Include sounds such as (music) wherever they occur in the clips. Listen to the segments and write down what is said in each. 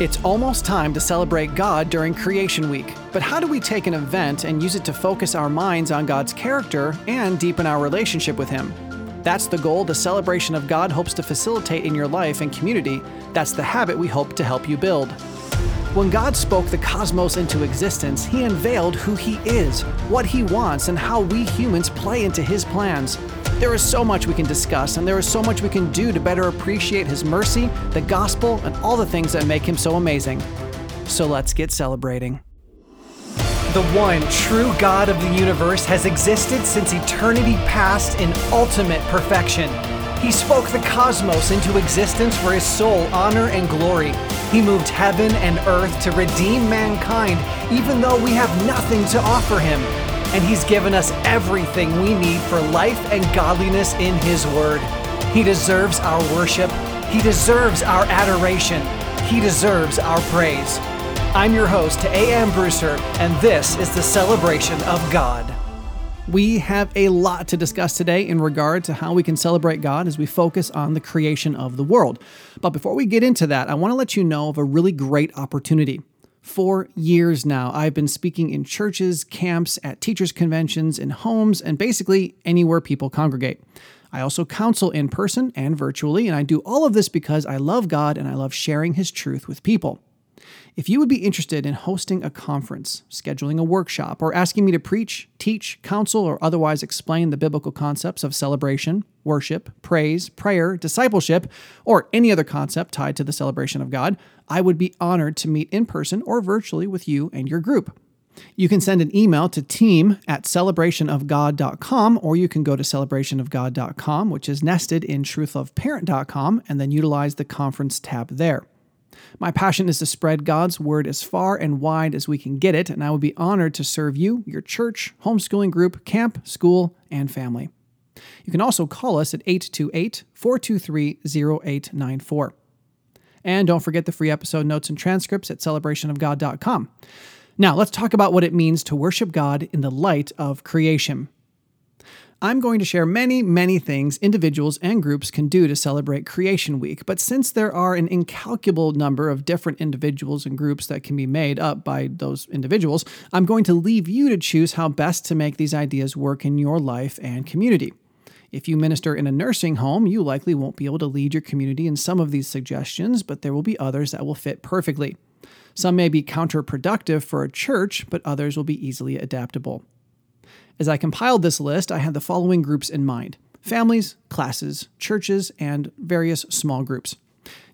It's almost time to celebrate God during Creation Week. But how do we take an event and use it to focus our minds on God's character and deepen our relationship with Him? That's the goal the celebration of God hopes to facilitate in your life and community. That's the habit we hope to help you build. When God spoke the cosmos into existence, He unveiled who He is, what He wants, and how we humans play into His plans. There is so much we can discuss, and there is so much we can do to better appreciate His mercy, the gospel, and all the things that make Him so amazing. So let's get celebrating. The one true God of the universe has existed since eternity past in ultimate perfection. He spoke the cosmos into existence for his sole honor and glory. He moved heaven and earth to redeem mankind, even though we have nothing to offer him and He's given us everything we need for life and godliness in His Word. He deserves our worship, He deserves our adoration, He deserves our praise. I'm your host, A.M. Brewster, and this is the celebration of God. We have a lot to discuss today in regard to how we can celebrate God as we focus on the creation of the world. But before we get into that, I want to let you know of a really great opportunity. For years now, I've been speaking in churches, camps, at teachers' conventions, in homes, and basically anywhere people congregate. I also counsel in person and virtually, and I do all of this because I love God and I love sharing His truth with people. If you would be interested in hosting a conference, scheduling a workshop, or asking me to preach, teach, counsel, or otherwise explain the biblical concepts of celebration, worship, praise, prayer, discipleship, or any other concept tied to the celebration of God, I would be honored to meet in person or virtually with you and your group. You can send an email to team at celebrationofgod.com, or you can go to celebrationofgod.com, which is nested in truthloveparent.com, and then utilize the conference tab there. My passion is to spread God's word as far and wide as we can get it, and I would be honored to serve you, your church, homeschooling group, camp, school, and family. You can also call us at 828 423 0894. And don't forget the free episode notes and transcripts at celebrationofgod.com. Now, let's talk about what it means to worship God in the light of creation. I'm going to share many, many things individuals and groups can do to celebrate Creation Week, but since there are an incalculable number of different individuals and groups that can be made up by those individuals, I'm going to leave you to choose how best to make these ideas work in your life and community. If you minister in a nursing home, you likely won't be able to lead your community in some of these suggestions, but there will be others that will fit perfectly. Some may be counterproductive for a church, but others will be easily adaptable. As I compiled this list, I had the following groups in mind families, classes, churches, and various small groups.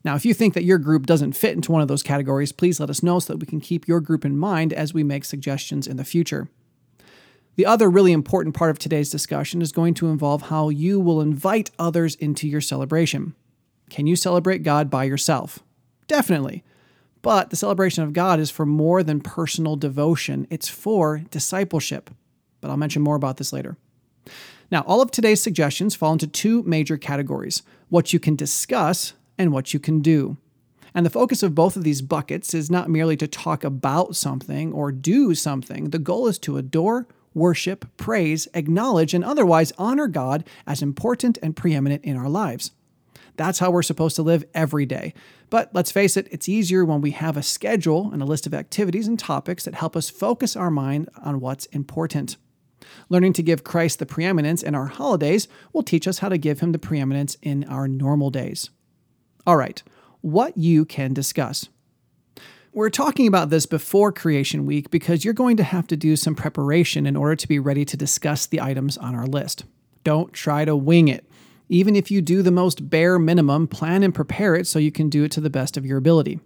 Now, if you think that your group doesn't fit into one of those categories, please let us know so that we can keep your group in mind as we make suggestions in the future. The other really important part of today's discussion is going to involve how you will invite others into your celebration. Can you celebrate God by yourself? Definitely. But the celebration of God is for more than personal devotion, it's for discipleship but I'll mention more about this later. Now, all of today's suggestions fall into two major categories what you can discuss and what you can do. And the focus of both of these buckets is not merely to talk about something or do something. The goal is to adore, worship, praise, acknowledge, and otherwise honor God as important and preeminent in our lives. That's how we're supposed to live every day. But let's face it, it's easier when we have a schedule and a list of activities and topics that help us focus our mind on what's important. Learning to give Christ the preeminence in our holidays will teach us how to give him the preeminence in our normal days. All right, what you can discuss. We're talking about this before Creation Week because you're going to have to do some preparation in order to be ready to discuss the items on our list. Don't try to wing it. Even if you do the most bare minimum, plan and prepare it so you can do it to the best of your ability.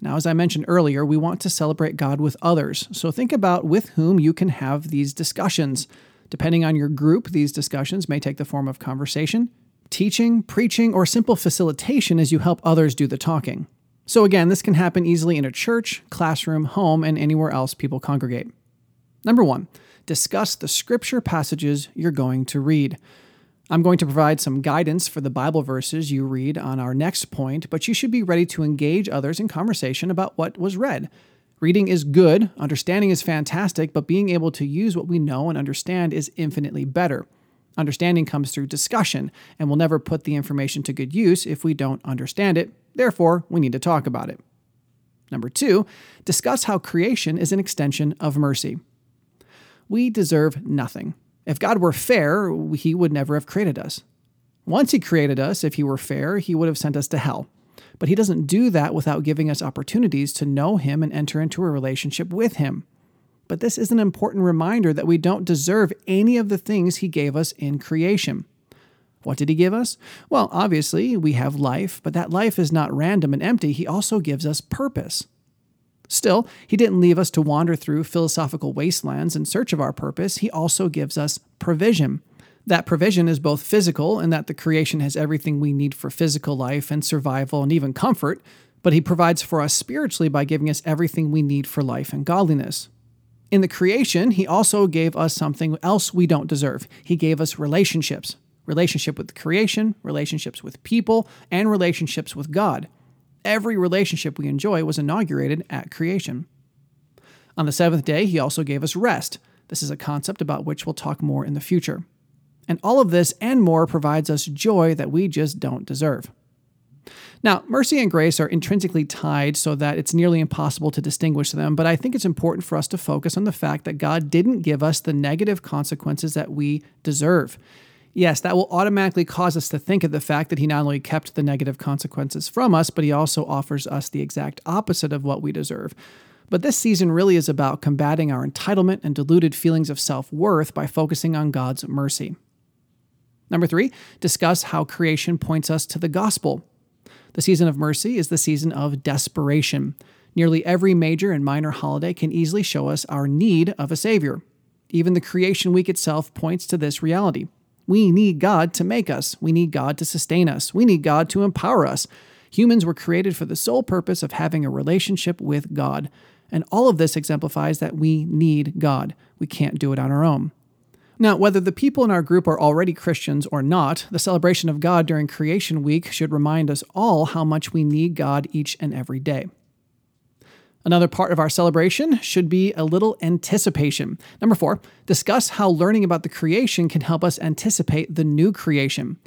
Now, as I mentioned earlier, we want to celebrate God with others, so think about with whom you can have these discussions. Depending on your group, these discussions may take the form of conversation, teaching, preaching, or simple facilitation as you help others do the talking. So, again, this can happen easily in a church, classroom, home, and anywhere else people congregate. Number one, discuss the scripture passages you're going to read. I'm going to provide some guidance for the Bible verses you read on our next point, but you should be ready to engage others in conversation about what was read. Reading is good, understanding is fantastic, but being able to use what we know and understand is infinitely better. Understanding comes through discussion, and we'll never put the information to good use if we don't understand it. Therefore, we need to talk about it. Number two, discuss how creation is an extension of mercy. We deserve nothing. If God were fair, he would never have created us. Once he created us, if he were fair, he would have sent us to hell. But he doesn't do that without giving us opportunities to know him and enter into a relationship with him. But this is an important reminder that we don't deserve any of the things he gave us in creation. What did he give us? Well, obviously, we have life, but that life is not random and empty. He also gives us purpose. Still, he didn't leave us to wander through philosophical wastelands in search of our purpose. He also gives us provision. That provision is both physical, in that the creation has everything we need for physical life and survival and even comfort, but he provides for us spiritually by giving us everything we need for life and godliness. In the creation, he also gave us something else we don't deserve. He gave us relationships relationship with the creation, relationships with people, and relationships with God. Every relationship we enjoy was inaugurated at creation. On the seventh day, he also gave us rest. This is a concept about which we'll talk more in the future. And all of this and more provides us joy that we just don't deserve. Now, mercy and grace are intrinsically tied so that it's nearly impossible to distinguish them, but I think it's important for us to focus on the fact that God didn't give us the negative consequences that we deserve. Yes, that will automatically cause us to think of the fact that He not only kept the negative consequences from us, but He also offers us the exact opposite of what we deserve. But this season really is about combating our entitlement and deluded feelings of self worth by focusing on God's mercy. Number three, discuss how creation points us to the gospel. The season of mercy is the season of desperation. Nearly every major and minor holiday can easily show us our need of a Savior. Even the creation week itself points to this reality. We need God to make us. We need God to sustain us. We need God to empower us. Humans were created for the sole purpose of having a relationship with God. And all of this exemplifies that we need God. We can't do it on our own. Now, whether the people in our group are already Christians or not, the celebration of God during Creation Week should remind us all how much we need God each and every day. Another part of our celebration should be a little anticipation. Number four, discuss how learning about the creation can help us anticipate the new creation.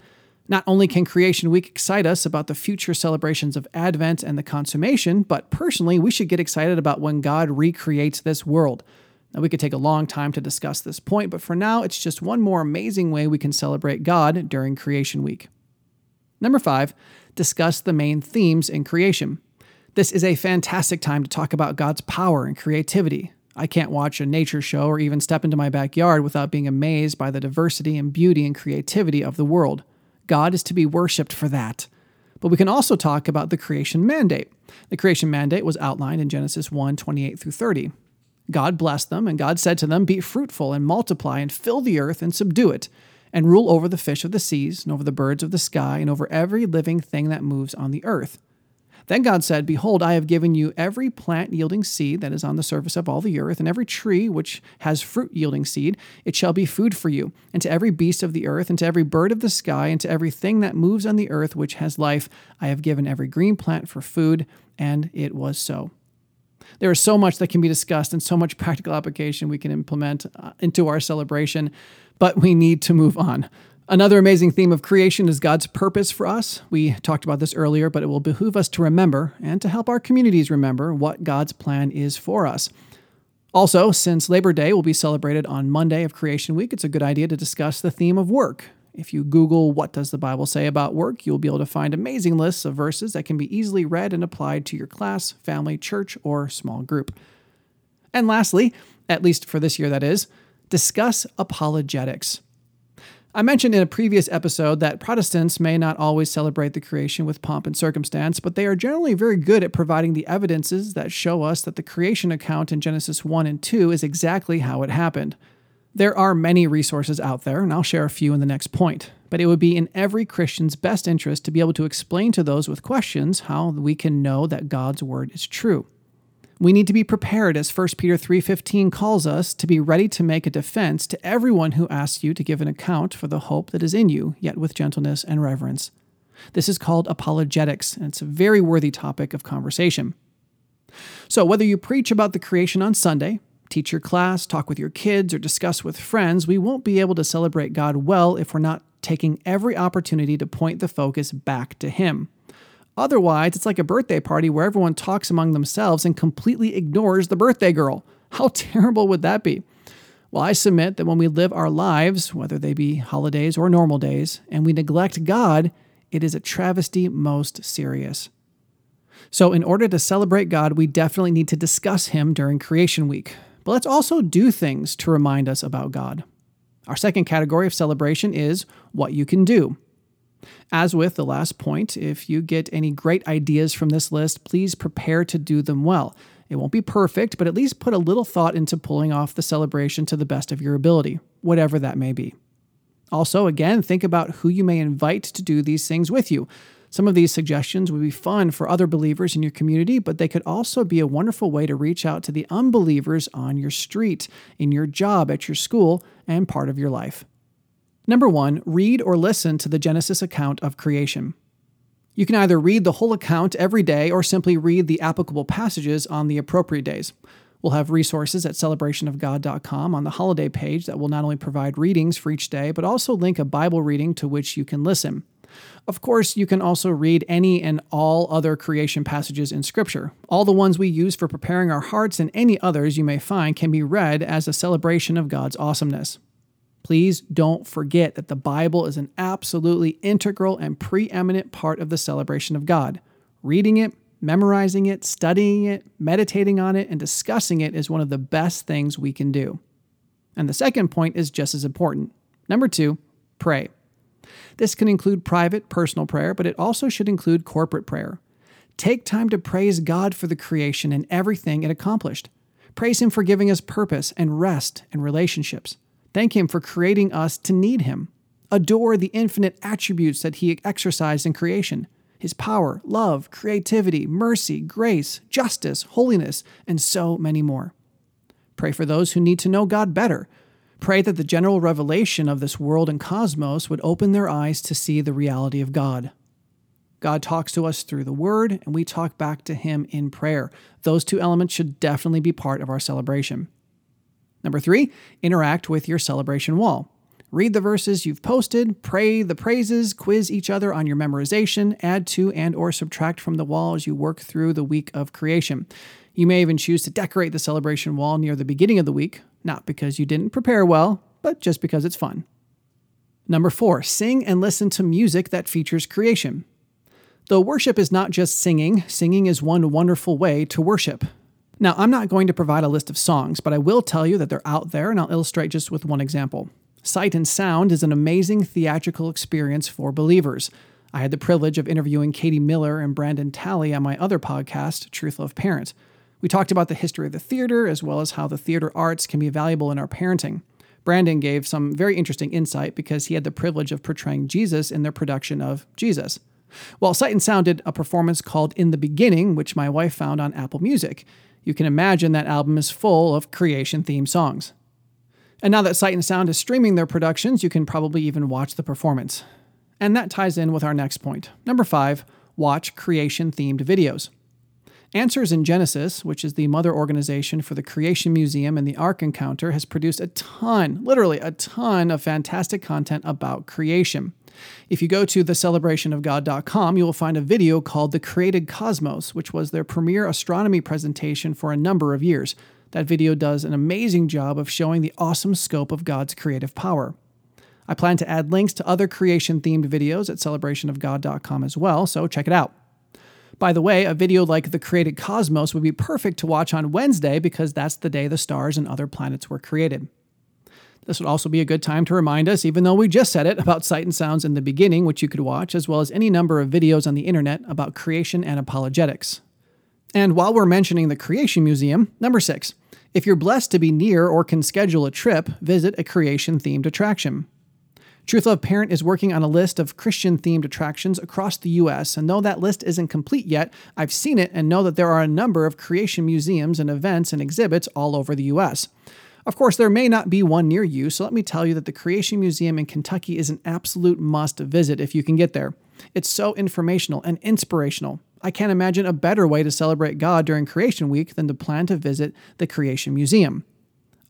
Not only can Creation Week excite us about the future celebrations of Advent and the consummation, but personally, we should get excited about when God recreates this world. Now, we could take a long time to discuss this point, but for now, it's just one more amazing way we can celebrate God during Creation Week. Number five, discuss the main themes in creation. This is a fantastic time to talk about God's power and creativity. I can't watch a nature show or even step into my backyard without being amazed by the diversity and beauty and creativity of the world. God is to be worshiped for that. But we can also talk about the creation mandate. The creation mandate was outlined in Genesis 1 28 through 30. God blessed them, and God said to them, Be fruitful and multiply and fill the earth and subdue it, and rule over the fish of the seas, and over the birds of the sky, and over every living thing that moves on the earth. Then God said, Behold, I have given you every plant yielding seed that is on the surface of all the earth, and every tree which has fruit yielding seed, it shall be food for you. And to every beast of the earth, and to every bird of the sky, and to every thing that moves on the earth which has life, I have given every green plant for food. And it was so. There is so much that can be discussed and so much practical application we can implement uh, into our celebration, but we need to move on. Another amazing theme of creation is God's purpose for us. We talked about this earlier, but it will behoove us to remember and to help our communities remember what God's plan is for us. Also, since Labor Day will be celebrated on Monday of Creation Week, it's a good idea to discuss the theme of work. If you Google what does the Bible say about work, you'll be able to find amazing lists of verses that can be easily read and applied to your class, family, church, or small group. And lastly, at least for this year that is, discuss apologetics. I mentioned in a previous episode that Protestants may not always celebrate the creation with pomp and circumstance, but they are generally very good at providing the evidences that show us that the creation account in Genesis 1 and 2 is exactly how it happened. There are many resources out there, and I'll share a few in the next point. But it would be in every Christian's best interest to be able to explain to those with questions how we can know that God's word is true. We need to be prepared as 1 Peter 3:15 calls us to be ready to make a defense to everyone who asks you to give an account for the hope that is in you, yet with gentleness and reverence. This is called apologetics, and it's a very worthy topic of conversation. So, whether you preach about the creation on Sunday, teach your class, talk with your kids, or discuss with friends, we won't be able to celebrate God well if we're not taking every opportunity to point the focus back to Him. Otherwise, it's like a birthday party where everyone talks among themselves and completely ignores the birthday girl. (laughs) How terrible would that be? Well, I submit that when we live our lives, whether they be holidays or normal days, and we neglect God, it is a travesty most serious. So, in order to celebrate God, we definitely need to discuss Him during Creation Week. But let's also do things to remind us about God. Our second category of celebration is what you can do. As with the last point, if you get any great ideas from this list, please prepare to do them well. It won't be perfect, but at least put a little thought into pulling off the celebration to the best of your ability, whatever that may be. Also, again, think about who you may invite to do these things with you. Some of these suggestions would be fun for other believers in your community, but they could also be a wonderful way to reach out to the unbelievers on your street, in your job, at your school, and part of your life. Number one, read or listen to the Genesis account of creation. You can either read the whole account every day or simply read the applicable passages on the appropriate days. We'll have resources at celebrationofgod.com on the holiday page that will not only provide readings for each day, but also link a Bible reading to which you can listen. Of course, you can also read any and all other creation passages in Scripture. All the ones we use for preparing our hearts and any others you may find can be read as a celebration of God's awesomeness. Please don't forget that the Bible is an absolutely integral and preeminent part of the celebration of God. Reading it, memorizing it, studying it, meditating on it, and discussing it is one of the best things we can do. And the second point is just as important. Number two, pray. This can include private, personal prayer, but it also should include corporate prayer. Take time to praise God for the creation and everything it accomplished. Praise Him for giving us purpose and rest and relationships. Thank Him for creating us to need Him. Adore the infinite attributes that He exercised in creation His power, love, creativity, mercy, grace, justice, holiness, and so many more. Pray for those who need to know God better Pray that the general revelation of this world and cosmos would open their eyes to see the reality of God. God talks to us through the Word, and we talk back to Him in prayer. Those two elements should definitely be part of our celebration. Number three, interact with your celebration wall. Read the verses you've posted, pray the praises, quiz each other on your memorization, add to and or subtract from the wall as you work through the week of creation. You may even choose to decorate the celebration wall near the beginning of the week, not because you didn't prepare well, but just because it's fun. Number four, sing and listen to music that features creation. Though worship is not just singing, singing is one wonderful way to worship. Now, I'm not going to provide a list of songs, but I will tell you that they're out there, and I'll illustrate just with one example. Sight and sound is an amazing theatrical experience for believers. I had the privilege of interviewing Katie Miller and Brandon Talley on my other podcast, Truth Love Parent. We talked about the history of the theater as well as how the theater arts can be valuable in our parenting. Brandon gave some very interesting insight because he had the privilege of portraying Jesus in their production of Jesus. While Sight and Sound did a performance called In the Beginning, which my wife found on Apple Music. You can imagine that album is full of creation themed songs. And now that Sight and Sound is streaming their productions, you can probably even watch the performance. And that ties in with our next point. Number five, watch creation themed videos. Answers in Genesis, which is the mother organization for the Creation Museum and the Ark Encounter, has produced a ton, literally a ton of fantastic content about creation. If you go to thecelebrationofgod.com, you will find a video called The Created Cosmos, which was their premier astronomy presentation for a number of years. That video does an amazing job of showing the awesome scope of God's creative power. I plan to add links to other creation themed videos at celebrationofgod.com as well, so check it out. By the way, a video like The Created Cosmos would be perfect to watch on Wednesday because that's the day the stars and other planets were created. This would also be a good time to remind us, even though we just said it, about Sight and Sounds in the beginning, which you could watch, as well as any number of videos on the internet about creation and apologetics. And while we're mentioning the Creation Museum, number six, if you're blessed to be near or can schedule a trip, visit a creation themed attraction. Truth Love Parent is working on a list of Christian themed attractions across the US, and though that list isn't complete yet, I've seen it and know that there are a number of creation museums and events and exhibits all over the US. Of course, there may not be one near you, so let me tell you that the Creation Museum in Kentucky is an absolute must visit if you can get there. It's so informational and inspirational. I can't imagine a better way to celebrate God during Creation Week than to plan to visit the Creation Museum.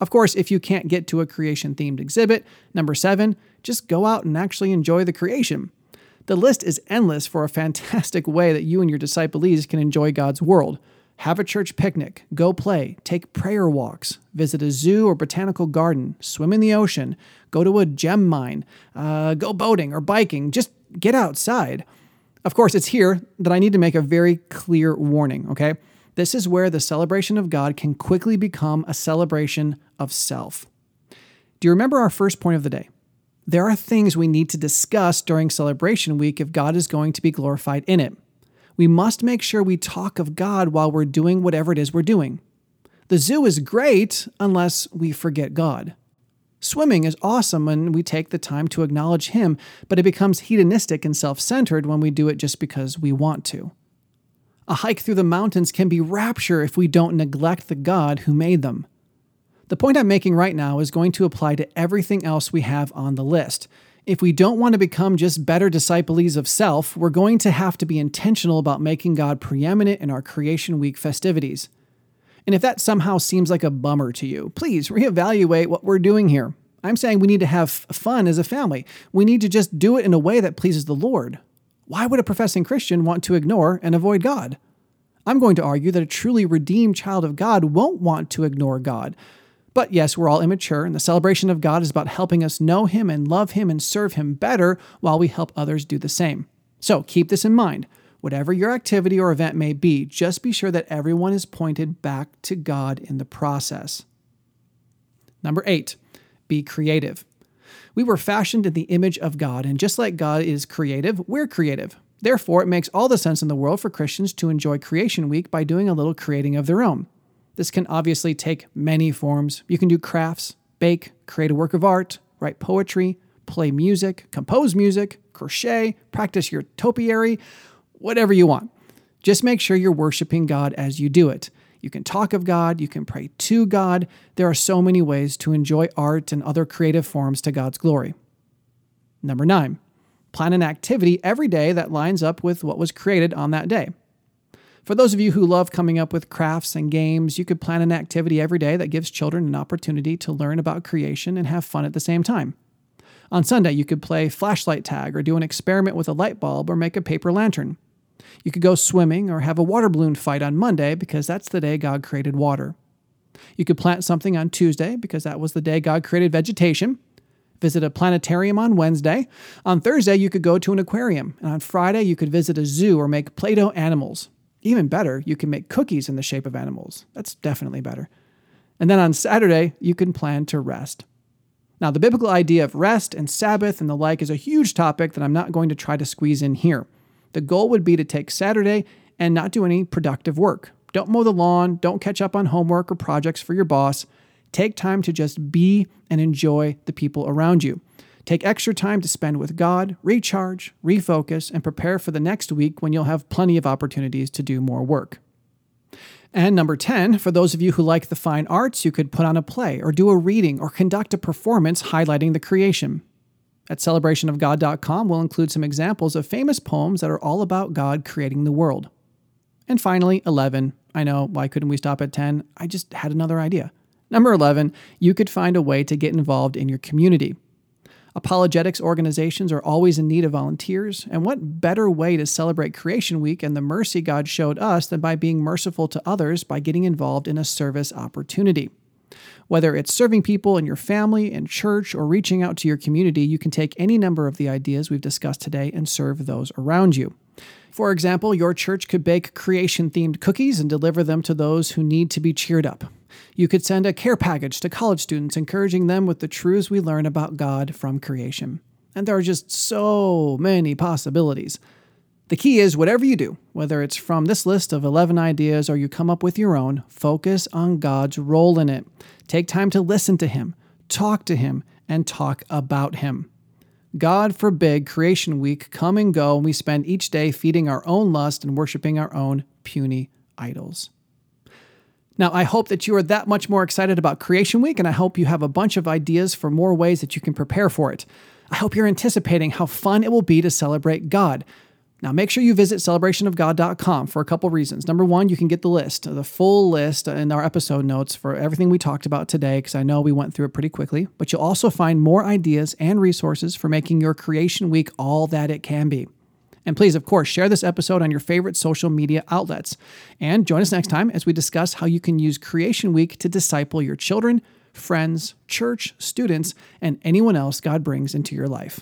Of course, if you can't get to a creation themed exhibit, number seven, just go out and actually enjoy the creation. The list is endless for a fantastic way that you and your disciples can enjoy God's world. Have a church picnic, go play, take prayer walks, visit a zoo or botanical garden, swim in the ocean, go to a gem mine, uh, go boating or biking, just get outside. Of course, it's here that I need to make a very clear warning, okay? This is where the celebration of God can quickly become a celebration of self. Do you remember our first point of the day? There are things we need to discuss during celebration week if God is going to be glorified in it. We must make sure we talk of God while we're doing whatever it is we're doing. The zoo is great unless we forget God. Swimming is awesome when we take the time to acknowledge Him, but it becomes hedonistic and self centered when we do it just because we want to. A hike through the mountains can be rapture if we don't neglect the God who made them. The point I'm making right now is going to apply to everything else we have on the list. If we don't want to become just better disciples of self, we're going to have to be intentional about making God preeminent in our Creation Week festivities. And if that somehow seems like a bummer to you, please reevaluate what we're doing here. I'm saying we need to have fun as a family. We need to just do it in a way that pleases the Lord. Why would a professing Christian want to ignore and avoid God? I'm going to argue that a truly redeemed child of God won't want to ignore God. But yes, we're all immature, and the celebration of God is about helping us know Him and love Him and serve Him better while we help others do the same. So keep this in mind. Whatever your activity or event may be, just be sure that everyone is pointed back to God in the process. Number eight, be creative. We were fashioned in the image of God, and just like God is creative, we're creative. Therefore, it makes all the sense in the world for Christians to enjoy Creation Week by doing a little creating of their own. This can obviously take many forms. You can do crafts, bake, create a work of art, write poetry, play music, compose music, crochet, practice your topiary, whatever you want. Just make sure you're worshiping God as you do it. You can talk of God, you can pray to God. There are so many ways to enjoy art and other creative forms to God's glory. Number nine, plan an activity every day that lines up with what was created on that day. For those of you who love coming up with crafts and games, you could plan an activity every day that gives children an opportunity to learn about creation and have fun at the same time. On Sunday, you could play flashlight tag or do an experiment with a light bulb or make a paper lantern. You could go swimming or have a water balloon fight on Monday because that's the day God created water. You could plant something on Tuesday because that was the day God created vegetation. Visit a planetarium on Wednesday. On Thursday, you could go to an aquarium. And on Friday, you could visit a zoo or make Play Doh animals. Even better, you can make cookies in the shape of animals. That's definitely better. And then on Saturday, you can plan to rest. Now, the biblical idea of rest and Sabbath and the like is a huge topic that I'm not going to try to squeeze in here. The goal would be to take Saturday and not do any productive work. Don't mow the lawn, don't catch up on homework or projects for your boss. Take time to just be and enjoy the people around you. Take extra time to spend with God, recharge, refocus, and prepare for the next week when you'll have plenty of opportunities to do more work. And number 10, for those of you who like the fine arts, you could put on a play or do a reading or conduct a performance highlighting the creation. At celebrationofgod.com, we'll include some examples of famous poems that are all about God creating the world. And finally, 11. I know, why couldn't we stop at 10? I just had another idea. Number 11, you could find a way to get involved in your community. Apologetics organizations are always in need of volunteers, and what better way to celebrate Creation Week and the mercy God showed us than by being merciful to others by getting involved in a service opportunity? Whether it's serving people in your family, in church, or reaching out to your community, you can take any number of the ideas we've discussed today and serve those around you. For example, your church could bake creation themed cookies and deliver them to those who need to be cheered up. You could send a care package to college students, encouraging them with the truths we learn about God from creation. And there are just so many possibilities. The key is whatever you do, whether it's from this list of 11 ideas or you come up with your own, focus on God's role in it. Take time to listen to Him, talk to Him, and talk about Him. God forbid Creation Week come and go and we spend each day feeding our own lust and worshiping our own puny idols. Now, I hope that you are that much more excited about Creation Week, and I hope you have a bunch of ideas for more ways that you can prepare for it. I hope you're anticipating how fun it will be to celebrate God. Now, make sure you visit celebrationofgod.com for a couple reasons. Number one, you can get the list, the full list in our episode notes for everything we talked about today, because I know we went through it pretty quickly. But you'll also find more ideas and resources for making your creation week all that it can be. And please, of course, share this episode on your favorite social media outlets. And join us next time as we discuss how you can use Creation Week to disciple your children, friends, church, students, and anyone else God brings into your life.